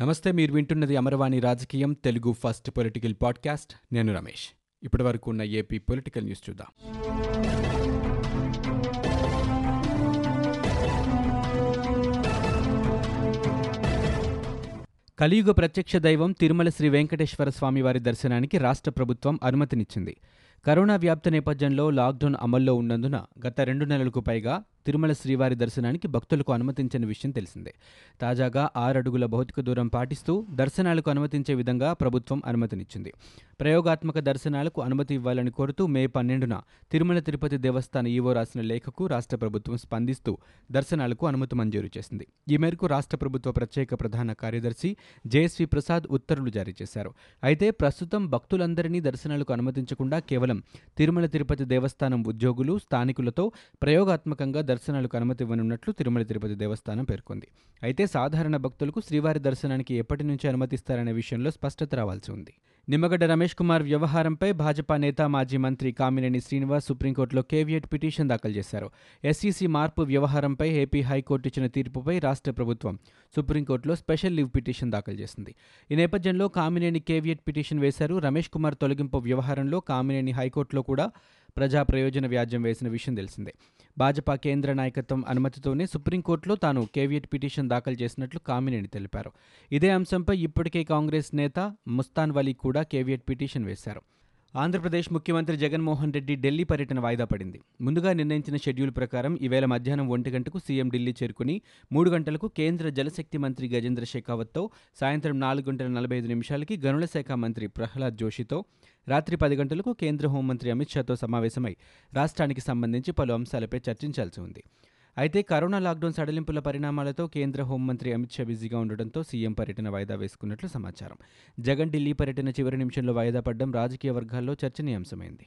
నమస్తే మీరు వింటున్నది అమరవాణి రాజకీయం తెలుగు ఫస్ట్ పొలిటికల్ పాడ్కాస్ట్. నేను రమేష్. ఇప్పటి వరకు ఉన్న ఏపీ పొలిటికల్ న్యూస్ చూద్దాం. కలియుగ ప్రత్యక్ష దైవం తిరుమల శ్రీ వెంకటేశ్వర స్వామి వారి దర్శనానికి రాష్ట్ర ప్రభుత్వం అనుమతినిచ్చింది. కరోనా వ్యాప్తి నేపథ్యంలో లాక్డౌన్ అమల్లో ఉన్నందున గత రెండు నెలలకు పైగా తిరుమల శ్రీవారి దర్శనానికి భక్తులకు అనుమతించని విషయం తెలిసిందే. తాజాగా ఆరు అడుగుల భౌతిక దూరం పాటిస్తూ దర్శనాలకు అనుమతించే విధంగా ప్రభుత్వం అనుమతినిచ్చింది. ప్రయోగాత్మక దర్శనాలకు అనుమతి ఇవ్వాలని కోరుతూ మే పన్నెండున తిరుమల తిరుపతి దేవస్థాన ఈవో రాసిన లేఖకు రాష్ట్ర ప్రభుత్వం స్పందిస్తూ దర్శనాలకు అనుమతి మంజూరు చేసింది. ఈ మేరకు రాష్ట్ర ప్రభుత్వ ప్రత్యేక ప్రధాన కార్యదర్శి జేఎస్వి ప్రసాద్ ఉత్తర్వులు జారీ చేశారు. అయితే ప్రస్తుతం భక్తులందరినీ దర్శనాలకు అనుమతించకుండా కేవలం తిరుమల తిరుపతి దేవస్థానం ఉద్యోగులు స్థానికులతో ప్రయోగాత్మకంగా దర్శనాలకు అనుమతి ఇవ్వనున్నట్లు తిరుమల తిరుపతి దేవస్థానం పేర్కొంది. అయితే సాధారణ భక్తులకు శ్రీవారి దర్శనానికి ఎప్పటి నుంచి అనుమతిస్తారనే విషయంలో స్పష్టత రావాల్సి ఉంది. నిమ్మగడ్డ రమేష్ కుమార్ వ్యవహారంపై భాజపా నేత మాజీ మంత్రి కామినేని శ్రీనివాస్ సుప్రీంకోర్టులో కేవియట్ పిటిషన్ దాఖలు చేశారు. ఎస్ఈసీ మార్పు వ్యవహారంపై ఏపీ హైకోర్టు ఇచ్చిన తీర్పుపై రాష్ట్ర ప్రభుత్వం సుప్రీంకోర్టులో స్పెషల్ లీవ్ పిటిషన్ దాఖలు చేసింది. ఈ నేపథ్యంలో కామినేని కేవియట్ పిటిషన్ వేశారు రమేష్ కుమార్ తొలగింపు వ్యవహారంలో కామినేని హైకోర్టులో కూడా ప్రజా ప్రయోజన వ్యాజ్యం వేసిన విషయం తెలిసిందే. భాజపా కేంద్ర నాయకత్వం అనుమతితోనే సుప్రీంకోర్టులో తాను కేవియట్ పిటిషన్ దాఖలు చేసినట్లు కామినేని తెలిపారు. ఇదే అంశంపై ఇప్పటికే కాంగ్రెస్ నేత ముస్తాన్ వలీ కూడా కేవియట్ పిటిషన్ వేశారు. ఆంధ్రప్రదేశ్ ముఖ్యమంత్రి జగన్మోహన్ రెడ్డి ఢిల్లీ పర్యటన వాయిదా పడింది. ముందుగా నిర్ణయించిన షెడ్యూల్ ప్రకారం ఈవేళ మధ్యాహ్నం ఒంటి గంటకు సీఎం ఢిల్లీ చేరుకుని మూడు గంటలకు కేంద్ర జలశక్తి మంత్రి గజేంద్ర షెకావత్తో సాయంత్రం నాలుగు గంటల నలభై ఐదు నిమిషాలకి గనుల శాఖ మంత్రి ప్రహ్లాద్ జోషితో రాత్రి పది గంటలకు కేంద్ర హోంమంత్రి అమిత్ షాతో సమావేశమై రాష్ట్రానికి సంబంధించి పలు అంశాలపై చర్చించాల్సి ఉంది. అయితే కరోనా లాక్డౌన్ సడలింపుల పరిణామాలతో కేంద్ర హోంమంత్రి అమిత్ షా బిజీగా ఉండడంతో సీఎం పర్యటన వాయిదా వేసుకున్నట్లు సమాచారం. జగన్ ఢిల్లీ పర్యటన చివరి నిమిషంలో వాయిదా పడడం రాజకీయ వర్గాల్లో చర్చనీయాంశమైంది.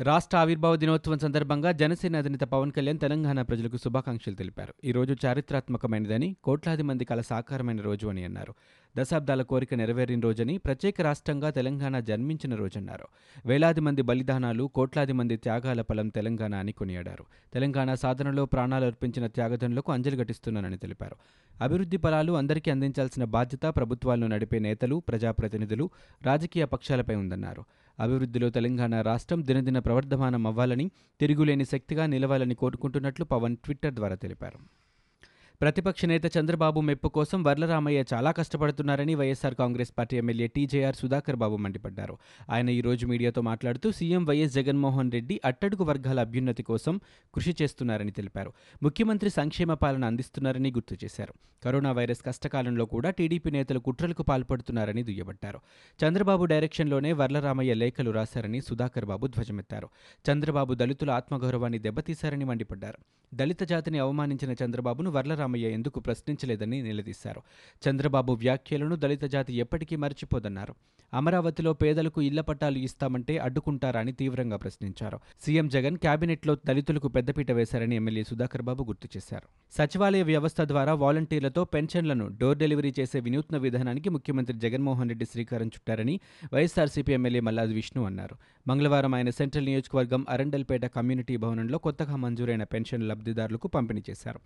రాష్ట్ర ఆవిర్భావ దినోత్సవం సందర్భంగా జనసేన అధినేత పవన్ కళ్యాణ్ తెలంగాణ ప్రజలకు శుభాకాంక్షలు తెలిపారు. ఈ రోజు చారిత్రాత్మకమైనదని కోట్లాది మంది కల సాకారమైన రోజు అని అన్నారు. దశాబ్దాల కోరిక నెరవేరిన రోజని ప్రత్యేక రాష్ట్రంగా తెలంగాణ జన్మించిన రోజన్నారు. వేలాది మంది బలిదానాలు కోట్లాది మంది త్యాగాల ఫలం తెలంగాణ అని కొనియాడారు. తెలంగాణ సాధనలో ప్రాణాలు అర్పించిన త్యాగధనులకు అంజలి ఘటిస్తున్నానని తెలిపారు. అభివృద్ధి ఫలాలు అందరికీ అందించాల్సిన బాధ్యత ప్రభుత్వాలను నడిపే నేతలు ప్రజాప్రతినిధులు రాజకీయ పక్షాలపై ఉందన్నారు. అభివృద్ధిలో తెలంగాణ రాష్ట్రం దినదిన ప్రవర్ధమానం అవ్వాలని తిరుగులేని శక్తిగా నిలవాలని కోరుకుంటున్నట్లు పవన్ ట్విట్టర్ ద్వారా తెలిపారు. ప్రతిపక్ష నేత చంద్రబాబు మెప్పు కోసం వర్లరామయ్య చాలా కష్టపడుతున్నారని YSR Congress party MLA TJR Sudhakar Babu మండిపడ్డారు. ఆయన ఈ రోజు మీడియాతో మాట్లాడుతూ సీఎం వైఎస్ జగన్మోహన్ రెడ్డి అట్టడుగు వర్గాల అభ్యున్నతి కోసం కృషి చేస్తున్నారని తెలిపారు. ముఖ్యమంత్రి సంక్షేమ పాలన అందిస్తున్నారని గుర్తు చేశారు. కరోనా వైరస్ కష్టకాలంలో కూడా టీడీపీ నేతలు కుట్రలకు పాల్పడుతున్నారని దుయ్యబట్టారు. చంద్రబాబు డైరెక్షన్లోనే వర్లరామయ్య లేఖలు రాశారని సుధాకర్ బాబు ధ్వజమెత్తారు. చంద్రబాబు దళితుల ఆత్మగౌరవాన్ని దెబ్బతీశారని మండిపడ్డారు. దళిత జాతిని అవమానించిన చంద్రబాబును సిద్ధరామయ్య ఎందుకు ప్రశ్నించలేదని నిలదీశారు. చంద్రబాబు వ్యాఖ్యలను దళిత జాతి ఎప్పటికీ మర్చిపోదన్నారు. అమరావతిలో పేదలకు ఇళ్ళ పట్టాలు ఇస్తామంటే అడ్డుకుంటారని తీవ్రంగా ప్రశ్నించారు. సీఎం జగన్ కేబినెట్లో దళితులకు పెద్దపీట వేశారని ఎమ్మెల్యే సుధాకర్ బాబు గుర్తు చేశారు. సచివాలయ వ్యవస్థ ద్వారా వాలంటీర్లతో పెన్షన్లను డోర్ డెలివరీ చేసే వినూత్న విధానానికి ముఖ్యమంత్రి జగన్మోహన్ రెడ్డి శ్రీకారం చుట్టారని వైఎస్ఆర్సీపీ ఎమ్మెల్యే మల్లాది విష్ణు అన్నారు. మంగళవారం ఆయన సెంట్రల్ నియోజకవర్గం అరండల్పేట కమ్యూనిటీ భవనంలో కొత్తగా మంజూరైన పెన్షన్ లబ్ధిదారులకు పంపిణీ చేశారు.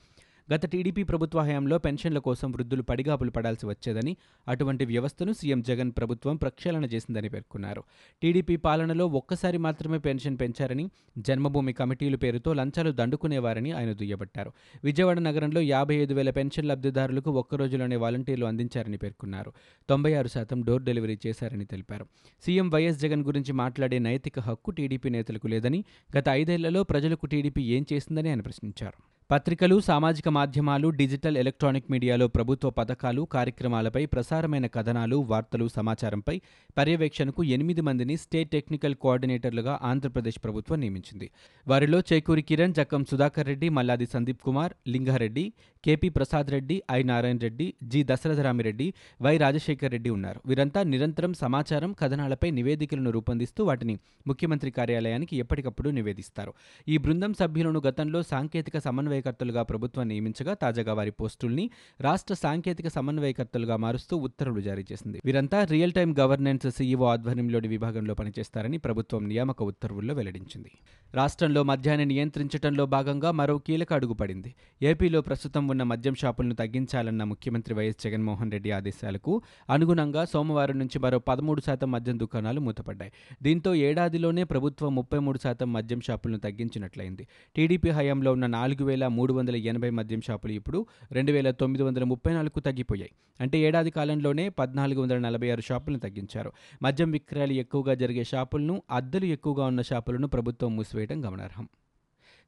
గత టీడీపీ ప్రభుత్వ హయాంలో పెన్షన్ల కోసం వృద్ధులు పడిగాపులు పడాల్సి వచ్చేదని అటువంటి వ్యవస్థను సీఎం జగన్ ప్రభుత్వం ప్రక్షాళన చేసిందని పేర్కొన్నారు. టీడీపీ పాలనలో ఒక్కసారి మాత్రమే పెన్షన్ పెంచారని జన్మభూమి కమిటీలు పేరుతో లంచాలు దండుకునేవారని ఆయన దుయ్యబట్టారు. విజయవాడ నగరంలో యాభై ఐదు వేల పెన్షన్ లబ్ధిదారులకు ఒక్క రోజులోనే వాలంటీర్లు అందించారని పేర్కొన్నారు. తొంభై ఆరు శాతం డోర్ డెలివరీ చేశారని తెలిపారు. సీఎం వైఎస్ జగన్ గురించి మాట్లాడే నైతిక హక్కు టీడీపీ నేతలకు లేదని గత ఐదేళ్ళలో ప్రజలకు టీడీపీ ఏం చేసిందని ఆయన ప్రశ్నించారు. పత్రికలు సామాజిక మాధ్యమాలు డిజిటల్ ఎలక్ట్రానిక్ మీడియాలో ప్రభుత్వ పథకాలు కార్యక్రమాలపై ప్రసారమైన కథనాలు వార్తలు సమాచారంపై పర్యవేక్షణకు ఎనిమిది మందిని స్టేట్ టెక్నికల్ కోఆర్డినేటర్లుగా ఆంధ్రప్రదేశ్ ప్రభుత్వం నియమించింది. వారిలో Cheekuri Kiran Jakkam Sudhakar Reddy Malladi Sandeep Kumar Lingareddy KP Prasad Reddy I Narayana Reddy G Dasaratharami Reddy Y Rajasekhar Reddy ఉన్నారు. వీరంతా నిరంతరం సమాచారం కథనాలపై నివేదికలను రూపొందిస్తూ వాటిని ముఖ్యమంత్రి కార్యాలయానికి ఎప్పటికప్పుడు నివేదిస్తారు. ఈ బృందం సభ్యులను గతంలో సాంకేతిక సమన్వయ సమన్వయకర్తలుగా ప్రభుత్వం నియమించగా తాజాగా వారి పోస్టుల్ని రాష్ట్ర సాంకేతిక సమన్వయకర్తలుగా మారుస్తూ ఉత్తర్వులు జారీ చేసింది. వీరంతా రియల్ టైం గవర్నెన్స్ సీఈఓ ఆధ్వర్యంలోని విభాగంలో పనిచేస్తారని ప్రభుత్వం నియామక ఉత్తర్వుల్లో వెల్లడించింది. రాష్ట్రంలో మద్యాన్ని నియంత్రించడంలో భాగంగా మరో కీలక అడుగు పడింది. ఏపీలో ప్రస్తుతం ఉన్న మద్యం షాపులను తగ్గించాలన్న ముఖ్యమంత్రి వైఎస్ జగన్మోహన్ రెడ్డి ఆదేశాలకు అనుగుణంగా సోమవారం నుంచి మరో పదమూడు శాతం మద్యం దుకాణాలు మూతపడ్డాయి. దీంతో ఏడాదిలోనే ప్రభుత్వం ముప్పై మూడు శాతం మద్యం షాపులను తగ్గించినట్లయింది. టీడీపీ హయాంలో ఉన్న నాలుగు వేల మూడు వందల ఎనభై మద్యం షాపులు ఇప్పుడు రెండు వేల తొమ్మిది వందల ముప్పై నాలుగు తగ్గిపోయాయి. అంటే ఏడాది కాలంలోనే పద్నాలుగు వందల నలభై ఆరు షాపులను తగ్గించారు. మద్యం విక్రయాలు ఎక్కువగా జరిగే షాపులను అద్దెలు ఎక్కువగా ఉన్న షాపులను ప్రభుత్వం మూసివేయడం గమనార్హం.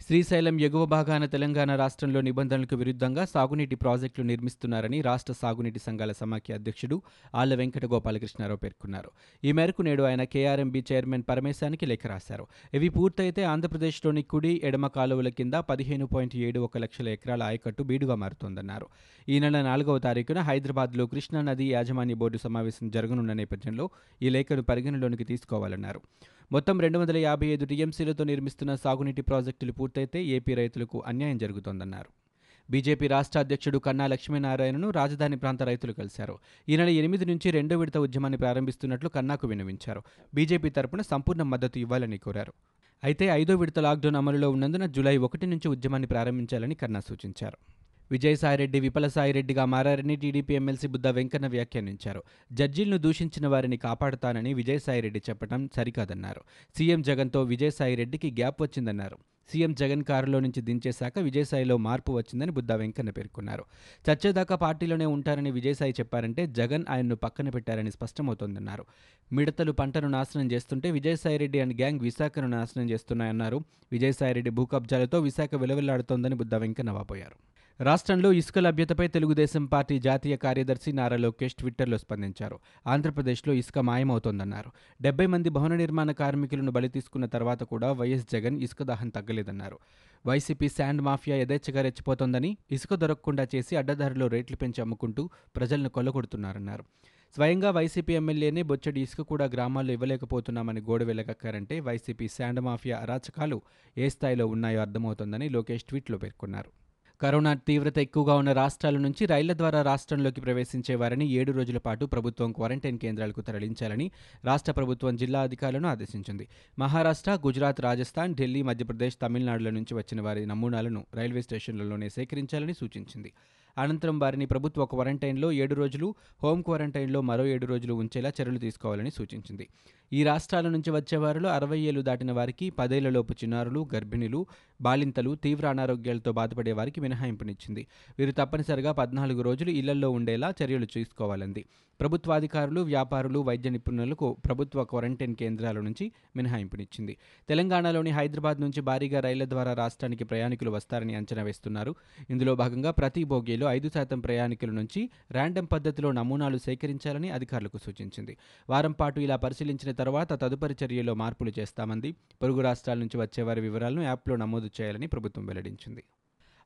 శ్రీశైలం ఎగువ భాగాన తెలంగాణ రాష్ట్రంలో నిబంధనలకు విరుద్ధంగా సాగునీటి ప్రాజెక్టులు నిర్మిస్తున్నారని రాష్ట్ర సాగునీటి సంఘాల సమాఖ్య అధ్యక్షుడు ఆళ్ళ వెంకట గోపాలకృష్ణారావు పేర్కొన్నారు. ఈ మేరకు నేడు ఆయన కేఆర్ఎంబీ చైర్మన్ పరమేశానికి లేఖ రాశారు. ఇవి పూర్తయితే ఆంధ్రప్రదేశ్లోని కుడి ఎడమ కాలువల కింద పదిహేను పాయింట్ ఏడు ఒక లక్షల ఎకరాల ఆయకట్టు బీడుగా మారుతోందన్నారు. ఈ నెల నాలుగవ తారీఖున హైదరాబాద్లో కృష్ణా నది యాజమాన్య బోర్డు సమావేశం జరగనున్న నేపథ్యంలో ఈ లేఖను పరిగణలోనికి తీసుకోవాలన్నారు. మొత్తం రెండు వందల యాభై ఐదు టీఎంసీలతో నిర్మిస్తున్న సాగునీటి ప్రాజెక్టులు పూర్తయితే ఏపీ రైతులకు అన్యాయం జరుగుతోందన్నారు. బీజేపీ రాష్ట్ర అధ్యక్షుడు కన్నా లక్ష్మీనారాయణను రాజధాని ప్రాంత రైతులు కలిశారు. ఈ నెల ఎనిమిది నుంచి రెండో విడత ఉద్యమాన్ని ప్రారంభిస్తున్నట్లు కన్నాకు విన్నవించారు. బీజేపీ తరపున సంపూర్ణ మద్దతు ఇవ్వాలని కోరారు. అయితే ఐదో విడత లాక్డౌన్ అమలులో ఉన్నందున జూలై ఒకటి నుంచి ఉద్యమాన్ని ప్రారంభించాలని కన్నా సూచించారు. విజయసాయిరెడ్డి విఫలసాయిరెడ్డిగా మారని టీడీపీ ఎమ్మెల్సీ బుద్ధ వెంకన్న వ్యాఖ్యానించారు. జడ్జీలను దూషించిన వారిని కాపాడుతానని విజయసాయిరెడ్డి చెప్పడం సరికాదన్నారు. సీఎం జగన్తో విజయసాయిరెడ్డికి గ్యాప్ వచ్చిందన్నారు. సీఎం జగన్ కారులో నుంచి దించేశాక విజయసాయిలో మార్పు వచ్చిందని బుద్ధ వెంకన్న పేర్కొన్నారు. చచ్చేదాకా పార్టీలోనే ఉంటారని విజయసాయి చెప్పారంటే జగన్ ఆయన్ను పక్కన పెట్టారని స్పష్టమవుతోందన్నారు. మిడతలు పంటను నాశనం చేస్తుంటే విజయసాయిరెడ్డి అండ్ గ్యాంగ్ విశాఖను నాశనం చేస్తున్నాయన్నారు. విజయసాయిరెడ్డి భూ కబ్జాలతో విశాఖ విలవిల్లాడుతోందని బుద్ధ వెంకన్న వాపోయారు. రాష్ట్రంలో ఇసుక లభ్యతపై తెలుగుదేశం పార్టీ జాతీయ కార్యదర్శి నారా లోకేష్ ట్విట్టర్లో స్పందించారు. ఆంధ్రప్రదేశ్లో ఇసుక మాయమవుతోందన్నారు. డెబ్బై మంది భవన నిర్మాణ కార్మికులను బలి తీసుకున్న తర్వాత కూడా వైఎస్ జగన్ ఇసుక దాహం తగ్గలేదన్నారు. వైసీపీ శాండ్ మాఫియా యథేచ్ఛగా రెచ్చిపోతోందని ఇసుక దొరకకుండా చేసి అడ్డదారిలో రేట్లు పెంచి అమ్ముకుంటూ ప్రజలను కొల్లగొడుతున్నారన్నారు. స్వయంగా వైసీపీ ఎమ్మెల్యేనే బొచ్చడి ఇసుక కూడా గ్రామాల్లో ఇవ్వలేకపోతున్నామని గోడ వెలగక్కారంటే వైసీపీ శాండ్ మాఫియా అరాచకాలు ఏ స్థాయిలో ఉన్నాయో అర్థమవుతోందని లోకేష్ ట్వీట్లో పేర్కొన్నారు. కరోనా తీవ్రత ఎక్కువగా ఉన్న రాష్ట్రాల నుంచి రైళ్ళ ద్వారా రాష్ట్రంలోకి ప్రవేశించే వారిని ఏడు రోజుల పాటు ప్రభుత్వం క్వారంటైన్ కేంద్రాలకు తరలించాలని రాష్ట్ర ప్రభుత్వం జిల్లా అధికారులను ఆదేశించింది. మహారాష్ట్ర గుజరాత్ రాజస్థాన్ ఢిల్లీ మధ్యప్రదేశ్ తమిళనాడుల నుంచి వచ్చిన వారి నమూనాలను రైల్వే స్టేషన్లలోనే సేకరించాలని సూచించింది. అనంతరం వారిని ప్రభుత్వ క్వారంటైన్లో ఏడు రోజులు హోం క్వారంటైన్లో మరో ఏడు రోజులు ఉంచేలా చర్యలు తీసుకోవాలని సూచించింది. ఈ రాష్ట్రాల నుంచి వచ్చే వారిలో అరవై ఏళ్ళు దాటిన వారికి పదేళ్ళలోపు చిన్నారులు గర్భిణులు బాలింతలు తీవ్ర అనారోగ్యాలతో బాధపడే వారికి మినహాయింపునిచ్చింది. వీరు తప్పనిసరిగా పద్నాలుగు రోజులు ఇళ్ళలో ఉండేలా చర్యలు తీసుకోవాలంది ప్రభుత్వాధికారులు వ్యాపారులు వైద్య నిపుణులకు ప్రభుత్వ క్వారంటైన్ కేంద్రాల నుంచి మినహాయింపునిచ్చింది. తెలంగాణలోని హైదరాబాద్ నుంచి భారీగా రైళ్ళ ద్వారా రాష్ట్రానికి ప్రయాణికులు వస్తారని అంచనా వేస్తున్నారు. ఇందులో భాగంగా ప్రతి బోగీలో ఐదు శాతం ప్రయాణికుల నుంచి ర్యాండమ్ పద్ధతిలో నమూనాలు సేకరించాలని అధికారులకు సూచించింది. వారం పాటు ఇలా పరిశీలించిన తర్వాత తదుపరి చర్యలో మార్పులు చేస్తామంది. పొరుగు రాష్ట్రాల నుంచి వచ్చేవారి వివరాలను యాప్లో నమోదు చేయాలని ప్రభుత్వం వెల్లడించింది.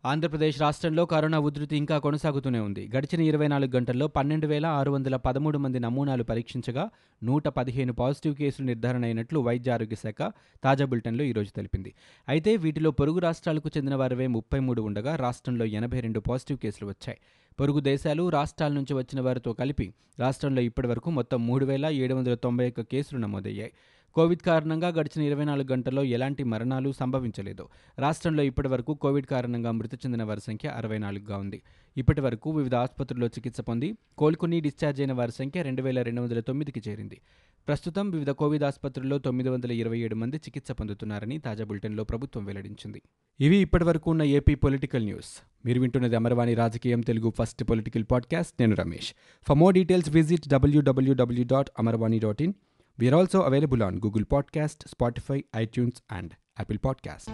ఆంధ్రప్రదేశ్ రాష్ట్రంలో కరోనా ఉధృతి ఇంకా కొనసాగుతూనే ఉంది. గడిచిన ఇరవై నాలుగు గంటల్లో పన్నెండు వేల ఆరు వందల పదమూడు మంది నమూనాలు పరీక్షించగా నూట పదిహేను పాజిటివ్ కేసులు నిర్ధారణ అయినట్లు వైద్య ఆరోగ్య శాఖ తాజా బులెటిన్లో ఈరోజు తెలిపింది. అయితే వీటిలో పొరుగు రాష్ట్రాలకు చెందిన వారివే ముప్పై మూడు ఉండగా రాష్ట్రంలో ఎనభై రెండు పాజిటివ్ కేసులు వచ్చాయి. పొరుగు దేశాలు రాష్ట్రాల నుంచి వచ్చిన వారితో కలిపి రాష్ట్రంలో ఇప్పటివరకు మొత్తం మూడు వేల ఏడు వందల తొంభై ఒక్క కేసులు నమోదయ్యాయి. కోవిడ్ కారణంగా గడిచిన ఇరవై నాలుగు గంటల్లో ఎలాంటి మరణాలు సంభవించలేదు. రాష్ట్రంలో ఇప్పటివరకు కోవిడ్ కారణంగా మృతి చెందిన వారి సంఖ్య అరవై నాలుగుగా ఉంది. ఇప్పటి వరకు వివిధ ఆసుపత్రుల్లో చికిత్స పొంది కోలుకుని డిశ్చార్జ్ అయిన వారి సంఖ్య రెండు వేల రెండు వందల తొమ్మిదికి చేరింది. ప్రస్తుతం వివిధ కోవిడ్ ఆసుపత్రుల్లో తొమ్మిది వందల ఇరవై ఏడు మంది చికిత్స పొందుతున్నారని తాజా బులెటిన్లో ప్రభుత్వం వెల్లడించింది. ఇవి ఇప్పటివరకు ఉన్న ఏపీ పొలిటికల్ న్యూస్. మీరు వింటున్నది అమర్వాణి రాజకీయం తెలుగు ఫస్ట్ పొలిటికల్ పాడ్కాస్ట్. నేను Ramesh. For more details visit WWW dot Amarvani dot in we're also available on Google podcast Spotify iTunes and Apple podcast